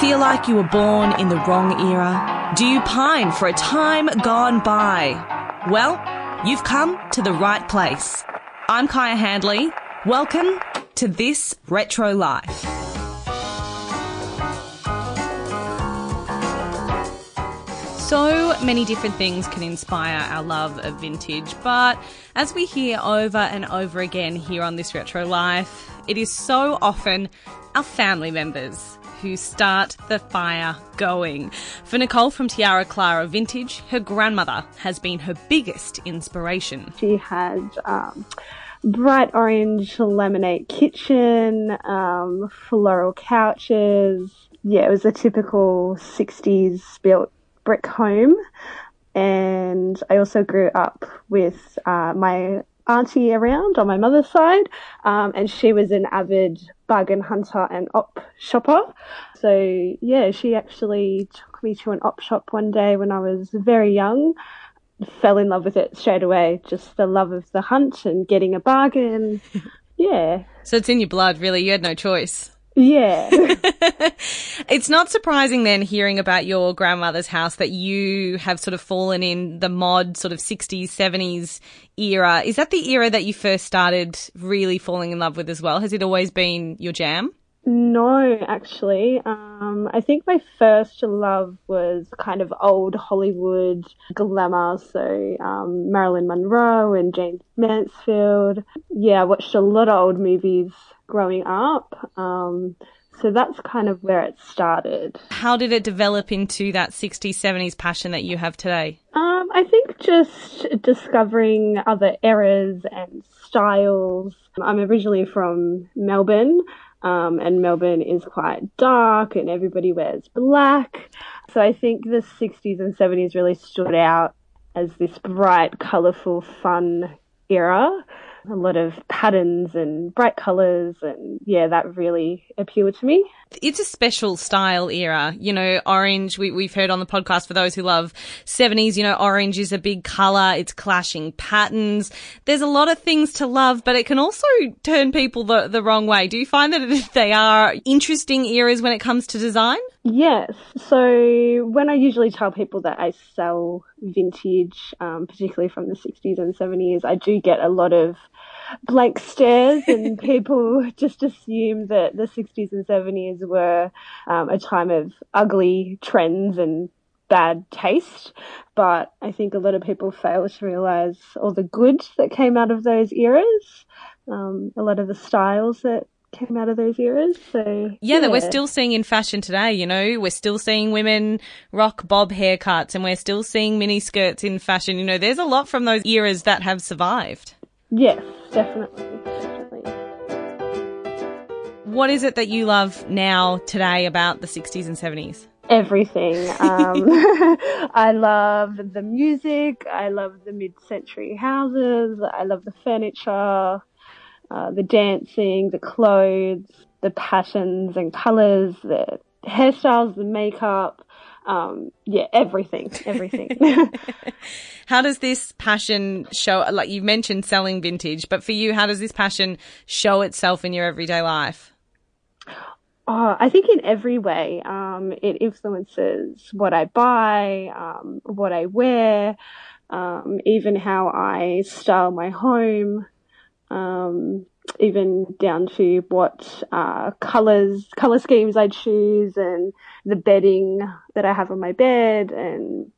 feel like you were born in the wrong era? Do you pine for a time gone by? Well, you've come to the right place. I'm Kaya Handley. Welcome to this Retro Life. So many different things can inspire our love of vintage, but as we hear over and over again here on This Retro Life, it is so often our family members who start the fire going. For Nicole from Tiara Clara Vintage, her grandmother has been her biggest inspiration. She had um, bright orange laminate kitchen, um, floral couches. Yeah, it was a typical 60s built brick home. And I also grew up with uh, my auntie around on my mother's side, um, and she was an avid bargain hunter and op shopper. So yeah, she actually took me to an op shop one day when I was very young. Fell in love with it straight away. Just the love of the hunt and getting a bargain. Yeah. So it's in your blood, really. You had no choice. Yeah. it's not surprising then hearing about your grandmother's house that you have sort of fallen in the mod sort of 60s, 70s era. Is that the era that you first started really falling in love with as well? Has it always been your jam? No, actually. Um, I think my first love was kind of old Hollywood glamour. So um, Marilyn Monroe and Jayne Mansfield. Yeah, watched a lot of old movies growing up. Um, so that's kind of where it started. How did it develop into that 60s, 70s passion that you have today? Um, I think just discovering other eras and styles. I'm originally from Melbourne. Um, and Melbourne is quite dark and everybody wears black. So I think the 60s and 70s really stood out as this bright, colourful, fun era a lot of patterns and bright colors and yeah that really appealed to me. It's a special style era. You know orange we, we've heard on the podcast for those who love 70s you know orange is a big color. It's clashing patterns. There's a lot of things to love but it can also turn people the, the wrong way. Do you find that they are interesting eras when it comes to design? Yes. So when I usually tell people that I sell vintage, um, particularly from the 60s and 70s, I do get a lot of blank stares and people just assume that the 60s and 70s were um, a time of ugly trends and bad taste. But I think a lot of people fail to realize all the good that came out of those eras. Um, a lot of the styles that came out of those eras. So yeah, yeah, that we're still seeing in fashion today. You know, we're still seeing women rock bob haircuts, and we're still seeing mini skirts in fashion. You know, there's a lot from those eras that have survived. Yes, definitely, definitely. What is it that you love now today about the 60s and 70s? Everything. Um, I love the music. I love the mid-century houses. I love the furniture. Uh, the dancing, the clothes, the patterns and colors, the hairstyles, the makeup, um, yeah, everything, everything. how does this passion show? Like you mentioned selling vintage, but for you, how does this passion show itself in your everyday life? Oh, I think in every way. Um, it influences what I buy, um, what I wear, um, even how I style my home um, even down to what uh, colors, color schemes I choose, and the bedding that I have on my bed, and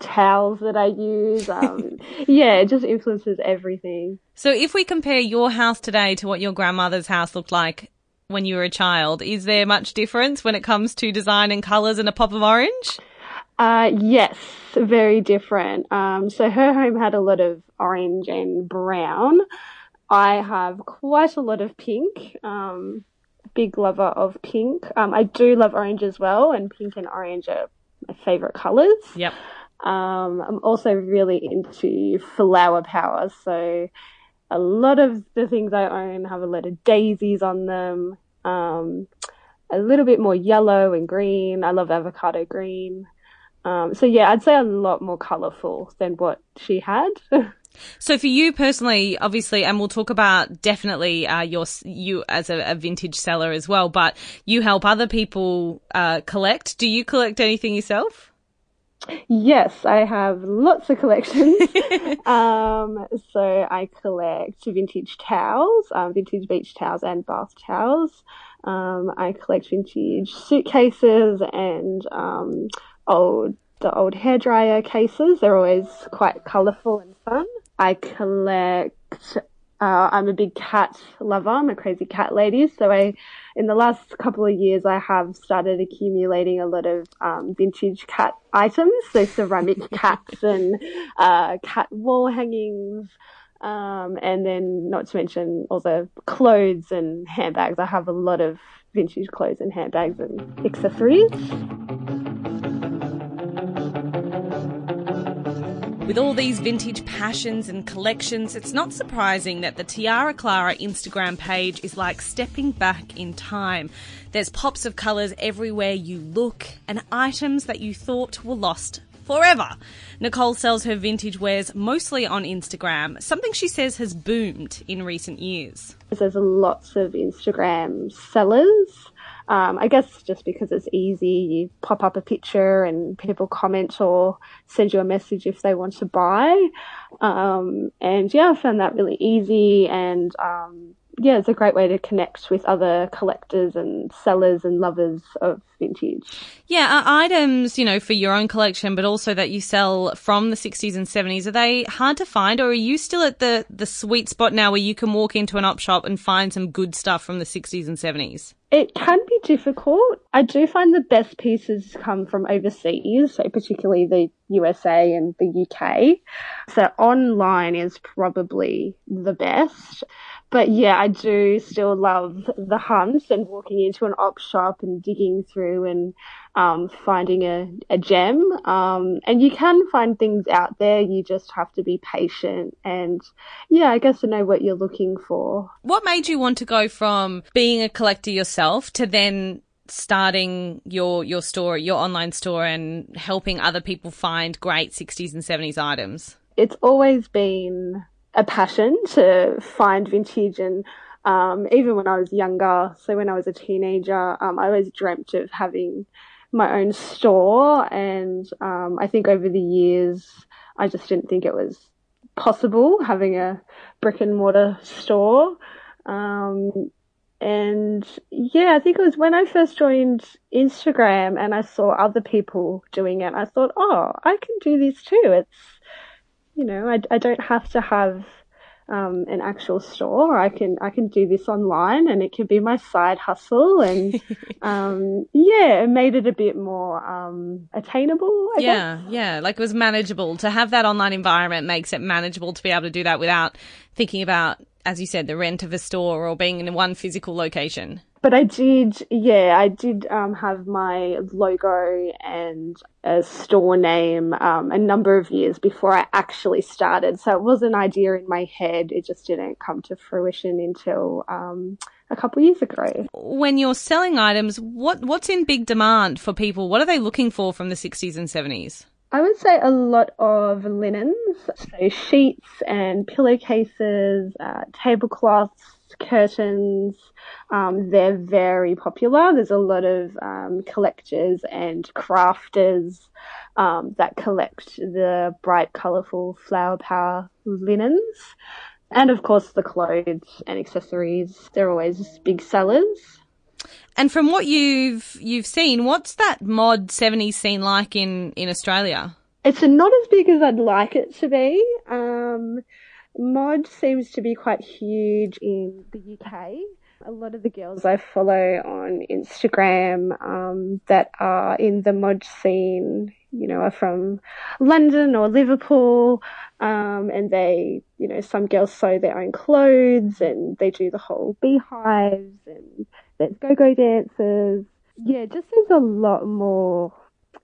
towels that I use. Um, yeah, it just influences everything. So, if we compare your house today to what your grandmother's house looked like when you were a child, is there much difference when it comes to design and colors and a pop of orange? Uh, yes, very different. Um, so her home had a lot of orange and brown. I have quite a lot of pink. Um, big lover of pink. Um, I do love orange as well, and pink and orange are my favorite colors. Yep. Um, I'm also really into flower power, so a lot of the things I own have a lot of daisies on them. Um, a little bit more yellow and green. I love avocado green. Um, so yeah, I'd say a lot more colourful than what she had. So for you personally, obviously, and we'll talk about definitely uh, your you as a, a, vintage seller as well. But you help other people uh, collect. Do you collect anything yourself? Yes, I have lots of collections. um, so I collect vintage towels, um, vintage beach towels and bath towels. Um, I collect vintage suitcases and um, old the old hairdryer cases. They're always quite colourful and fun. I collect. Uh, I'm a big cat lover. I'm a crazy cat lady. So I, in the last couple of years, I have started accumulating a lot of um, vintage cat items. So ceramic cats and uh, cat wall hangings. Um, and then not to mention all the clothes and handbags. I have a lot of vintage clothes and handbags and accessories. With all these vintage passions and collections, it's not surprising that the Tiara Clara Instagram page is like stepping back in time. There's pops of colours everywhere you look, and items that you thought were lost forever. Nicole sells her vintage wares mostly on Instagram, something she says has boomed in recent years. There's lots of Instagram sellers um, I guess just because it's easy, you pop up a picture and people comment or send you a message if they want to buy. Um, and yeah, I found that really easy and, um, yeah, it's a great way to connect with other collectors and sellers and lovers of vintage. Yeah, items, you know, for your own collection, but also that you sell from the 60s and 70s, are they hard to find or are you still at the, the sweet spot now where you can walk into an op shop and find some good stuff from the 60s and 70s? It can be difficult. I do find the best pieces come from overseas, so particularly the USA and the UK. So online is probably the best. But yeah, I do still love the hunt and walking into an op shop and digging through and um, finding a, a gem. Um, and you can find things out there. You just have to be patient and yeah, I guess to know what you're looking for. What made you want to go from being a collector yourself to then starting your your store, your online store, and helping other people find great 60s and 70s items? It's always been a passion to find vintage and um, even when I was younger, so when I was a teenager, um, I always dreamt of having my own store. And um, I think over the years, I just didn't think it was possible having a brick and mortar store. Um, and yeah, I think it was when I first joined Instagram and I saw other people doing it. I thought, oh, I can do this too. It's you know, I, I don't have to have um, an actual store. I can I can do this online, and it can be my side hustle. And um, yeah, it made it a bit more um, attainable. I yeah, guess. yeah, like it was manageable to have that online environment. Makes it manageable to be able to do that without thinking about, as you said, the rent of a store or being in one physical location but I did, yeah, I did um, have my logo and a store name um, a number of years before I actually started. So it was an idea in my head. It just didn't come to fruition until um, a couple of years ago. When you're selling items, what what's in big demand for people? What are they looking for from the 60s and 70s? I would say a lot of linens, so sheets and pillowcases, uh, tablecloths, curtains. Um, they're very popular. There's a lot of um, collectors and crafters um, that collect the bright, colourful flower power linens. And of course, the clothes and accessories. They're always big sellers. And from what you've you've seen, what's that mod 70s scene like in, in Australia? It's not as big as I'd like it to be. Um, Mod seems to be quite huge in the UK. A lot of the girls I follow on Instagram um, that are in the mod scene, you know, are from London or Liverpool, um, and they, you know, some girls sew their own clothes and they do the whole beehives and there's go-go dancers. Yeah, it just seems a lot more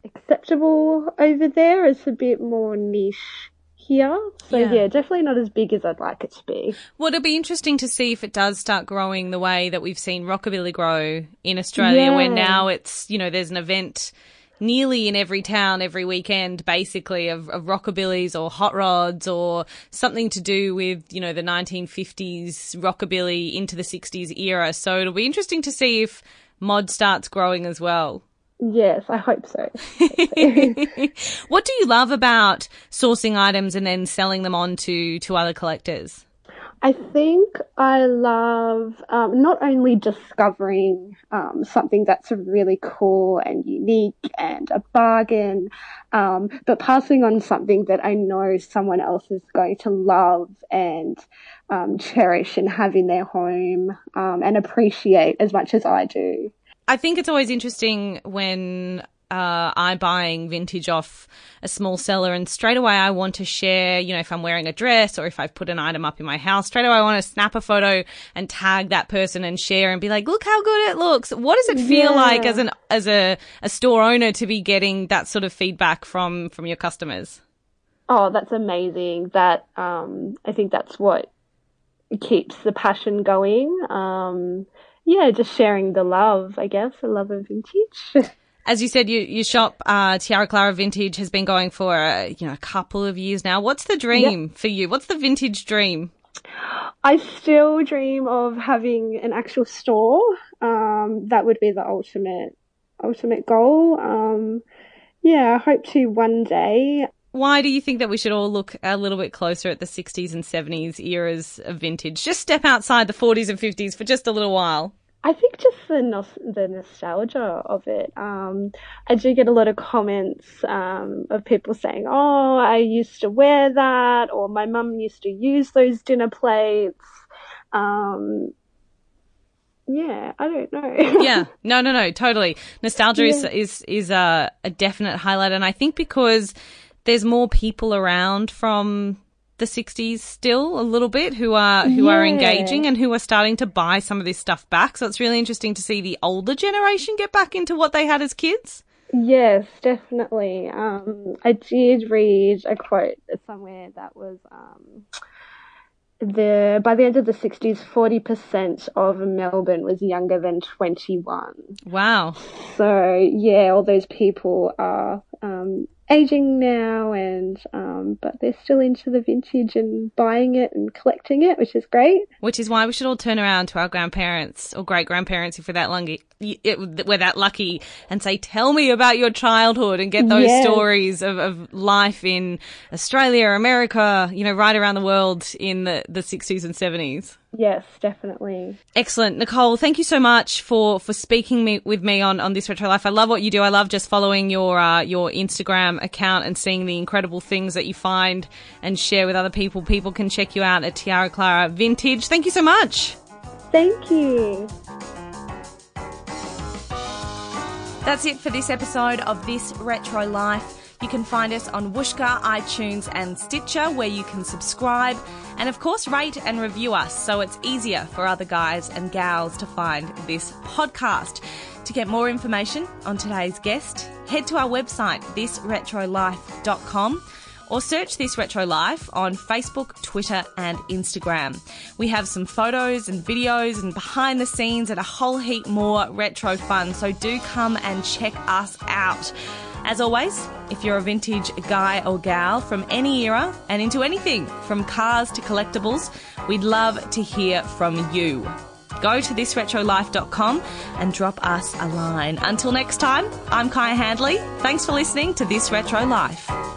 acceptable over there. It's a bit more niche here. So yeah. yeah. definitely not as big as I'd like it to be. Well, it'll be interesting to see if it does start growing the way that we've seen rockabilly grow in Australia, yeah. where now it's, you know, there's an event nearly in every town every weekend, basically, of, of rockabillys or hot rods or something to do with, you know, the 1950s rockabilly into the 60s era. So it'll be interesting to see if mod starts growing as well. Yes, I hope so. what do you love about sourcing items and then selling them on to, to other collectors? I think I love um, not only discovering um, something that's really cool and unique and a bargain, um, but passing on something that I know someone else is going to love and um, cherish and have in their home um, and appreciate as much as I do. I think it's always interesting when uh, I'm buying vintage off a small seller and straight away I want to share, you know, if I'm wearing a dress or if I've put an item up in my house, straight away I want to snap a photo and tag that person and share and be like, look how good it looks. What does it feel yeah. like as an, as a, a store owner to be getting that sort of feedback from, from your customers? Oh, that's amazing. That, um, I think that's what keeps the passion going. Um, yeah, just sharing the love, I guess, the love of vintage. As you said, you, your shop, uh, Tiara Clara Vintage, has been going for uh, you know a couple of years now. What's the dream yep. for you? What's the vintage dream? I still dream of having an actual store. Um, that would be the ultimate, ultimate goal. Um, yeah, I hope to one day. Why do you think that we should all look a little bit closer at the 60s and 70s eras of vintage? Just step outside the 40s and 50s for just a little while. I think just the the nostalgia of it. Um, I do get a lot of comments um, of people saying, "Oh, I used to wear that," or "My mum used to use those dinner plates." Um, yeah, I don't know. yeah, no, no, no, totally. Nostalgia yeah. is is is a, a definite highlight, and I think because there's more people around from the 60s still a little bit who are who yeah. are engaging and who are starting to buy some of this stuff back. So it's really interesting to see the older generation get back into what they had as kids. Yes, definitely. Um, I did read a quote somewhere that was um, the by the end of the 60s 40% of Melbourne was younger than 21. Wow. So, yeah, all those people are um, aging now and um, but they're still into the vintage and buying it and collecting it which is great which is why we should all turn around to our grandparents or great grandparents if we're that lucky we're that lucky and say tell me about your childhood and get those yes. stories of, of life in australia america you know right around the world in the, the 60s and 70s Yes, definitely. Excellent. Nicole, thank you so much for, for speaking me, with me on, on this retro life. I love what you do. I love just following your, uh, your Instagram account and seeing the incredible things that you find and share with other people. People can check you out at Tiara Clara Vintage. Thank you so much. Thank you. That's it for this episode of This Retro Life. You can find us on Whooshkaa, iTunes, and Stitcher, where you can subscribe and, of course, rate and review us so it's easier for other guys and gals to find this podcast. To get more information on today's guest, head to our website, thisretrolife.com or search This Retro Life on Facebook, Twitter, and Instagram. We have some photos and videos and behind the scenes and a whole heap more retro fun, so do come and check us out. As always, if you're a vintage guy or gal from any era and into anything from cars to collectibles, we'd love to hear from you. Go to thisretrolife.com and drop us a line. Until next time, I'm Kaya Handley. Thanks for listening to This Retro Life.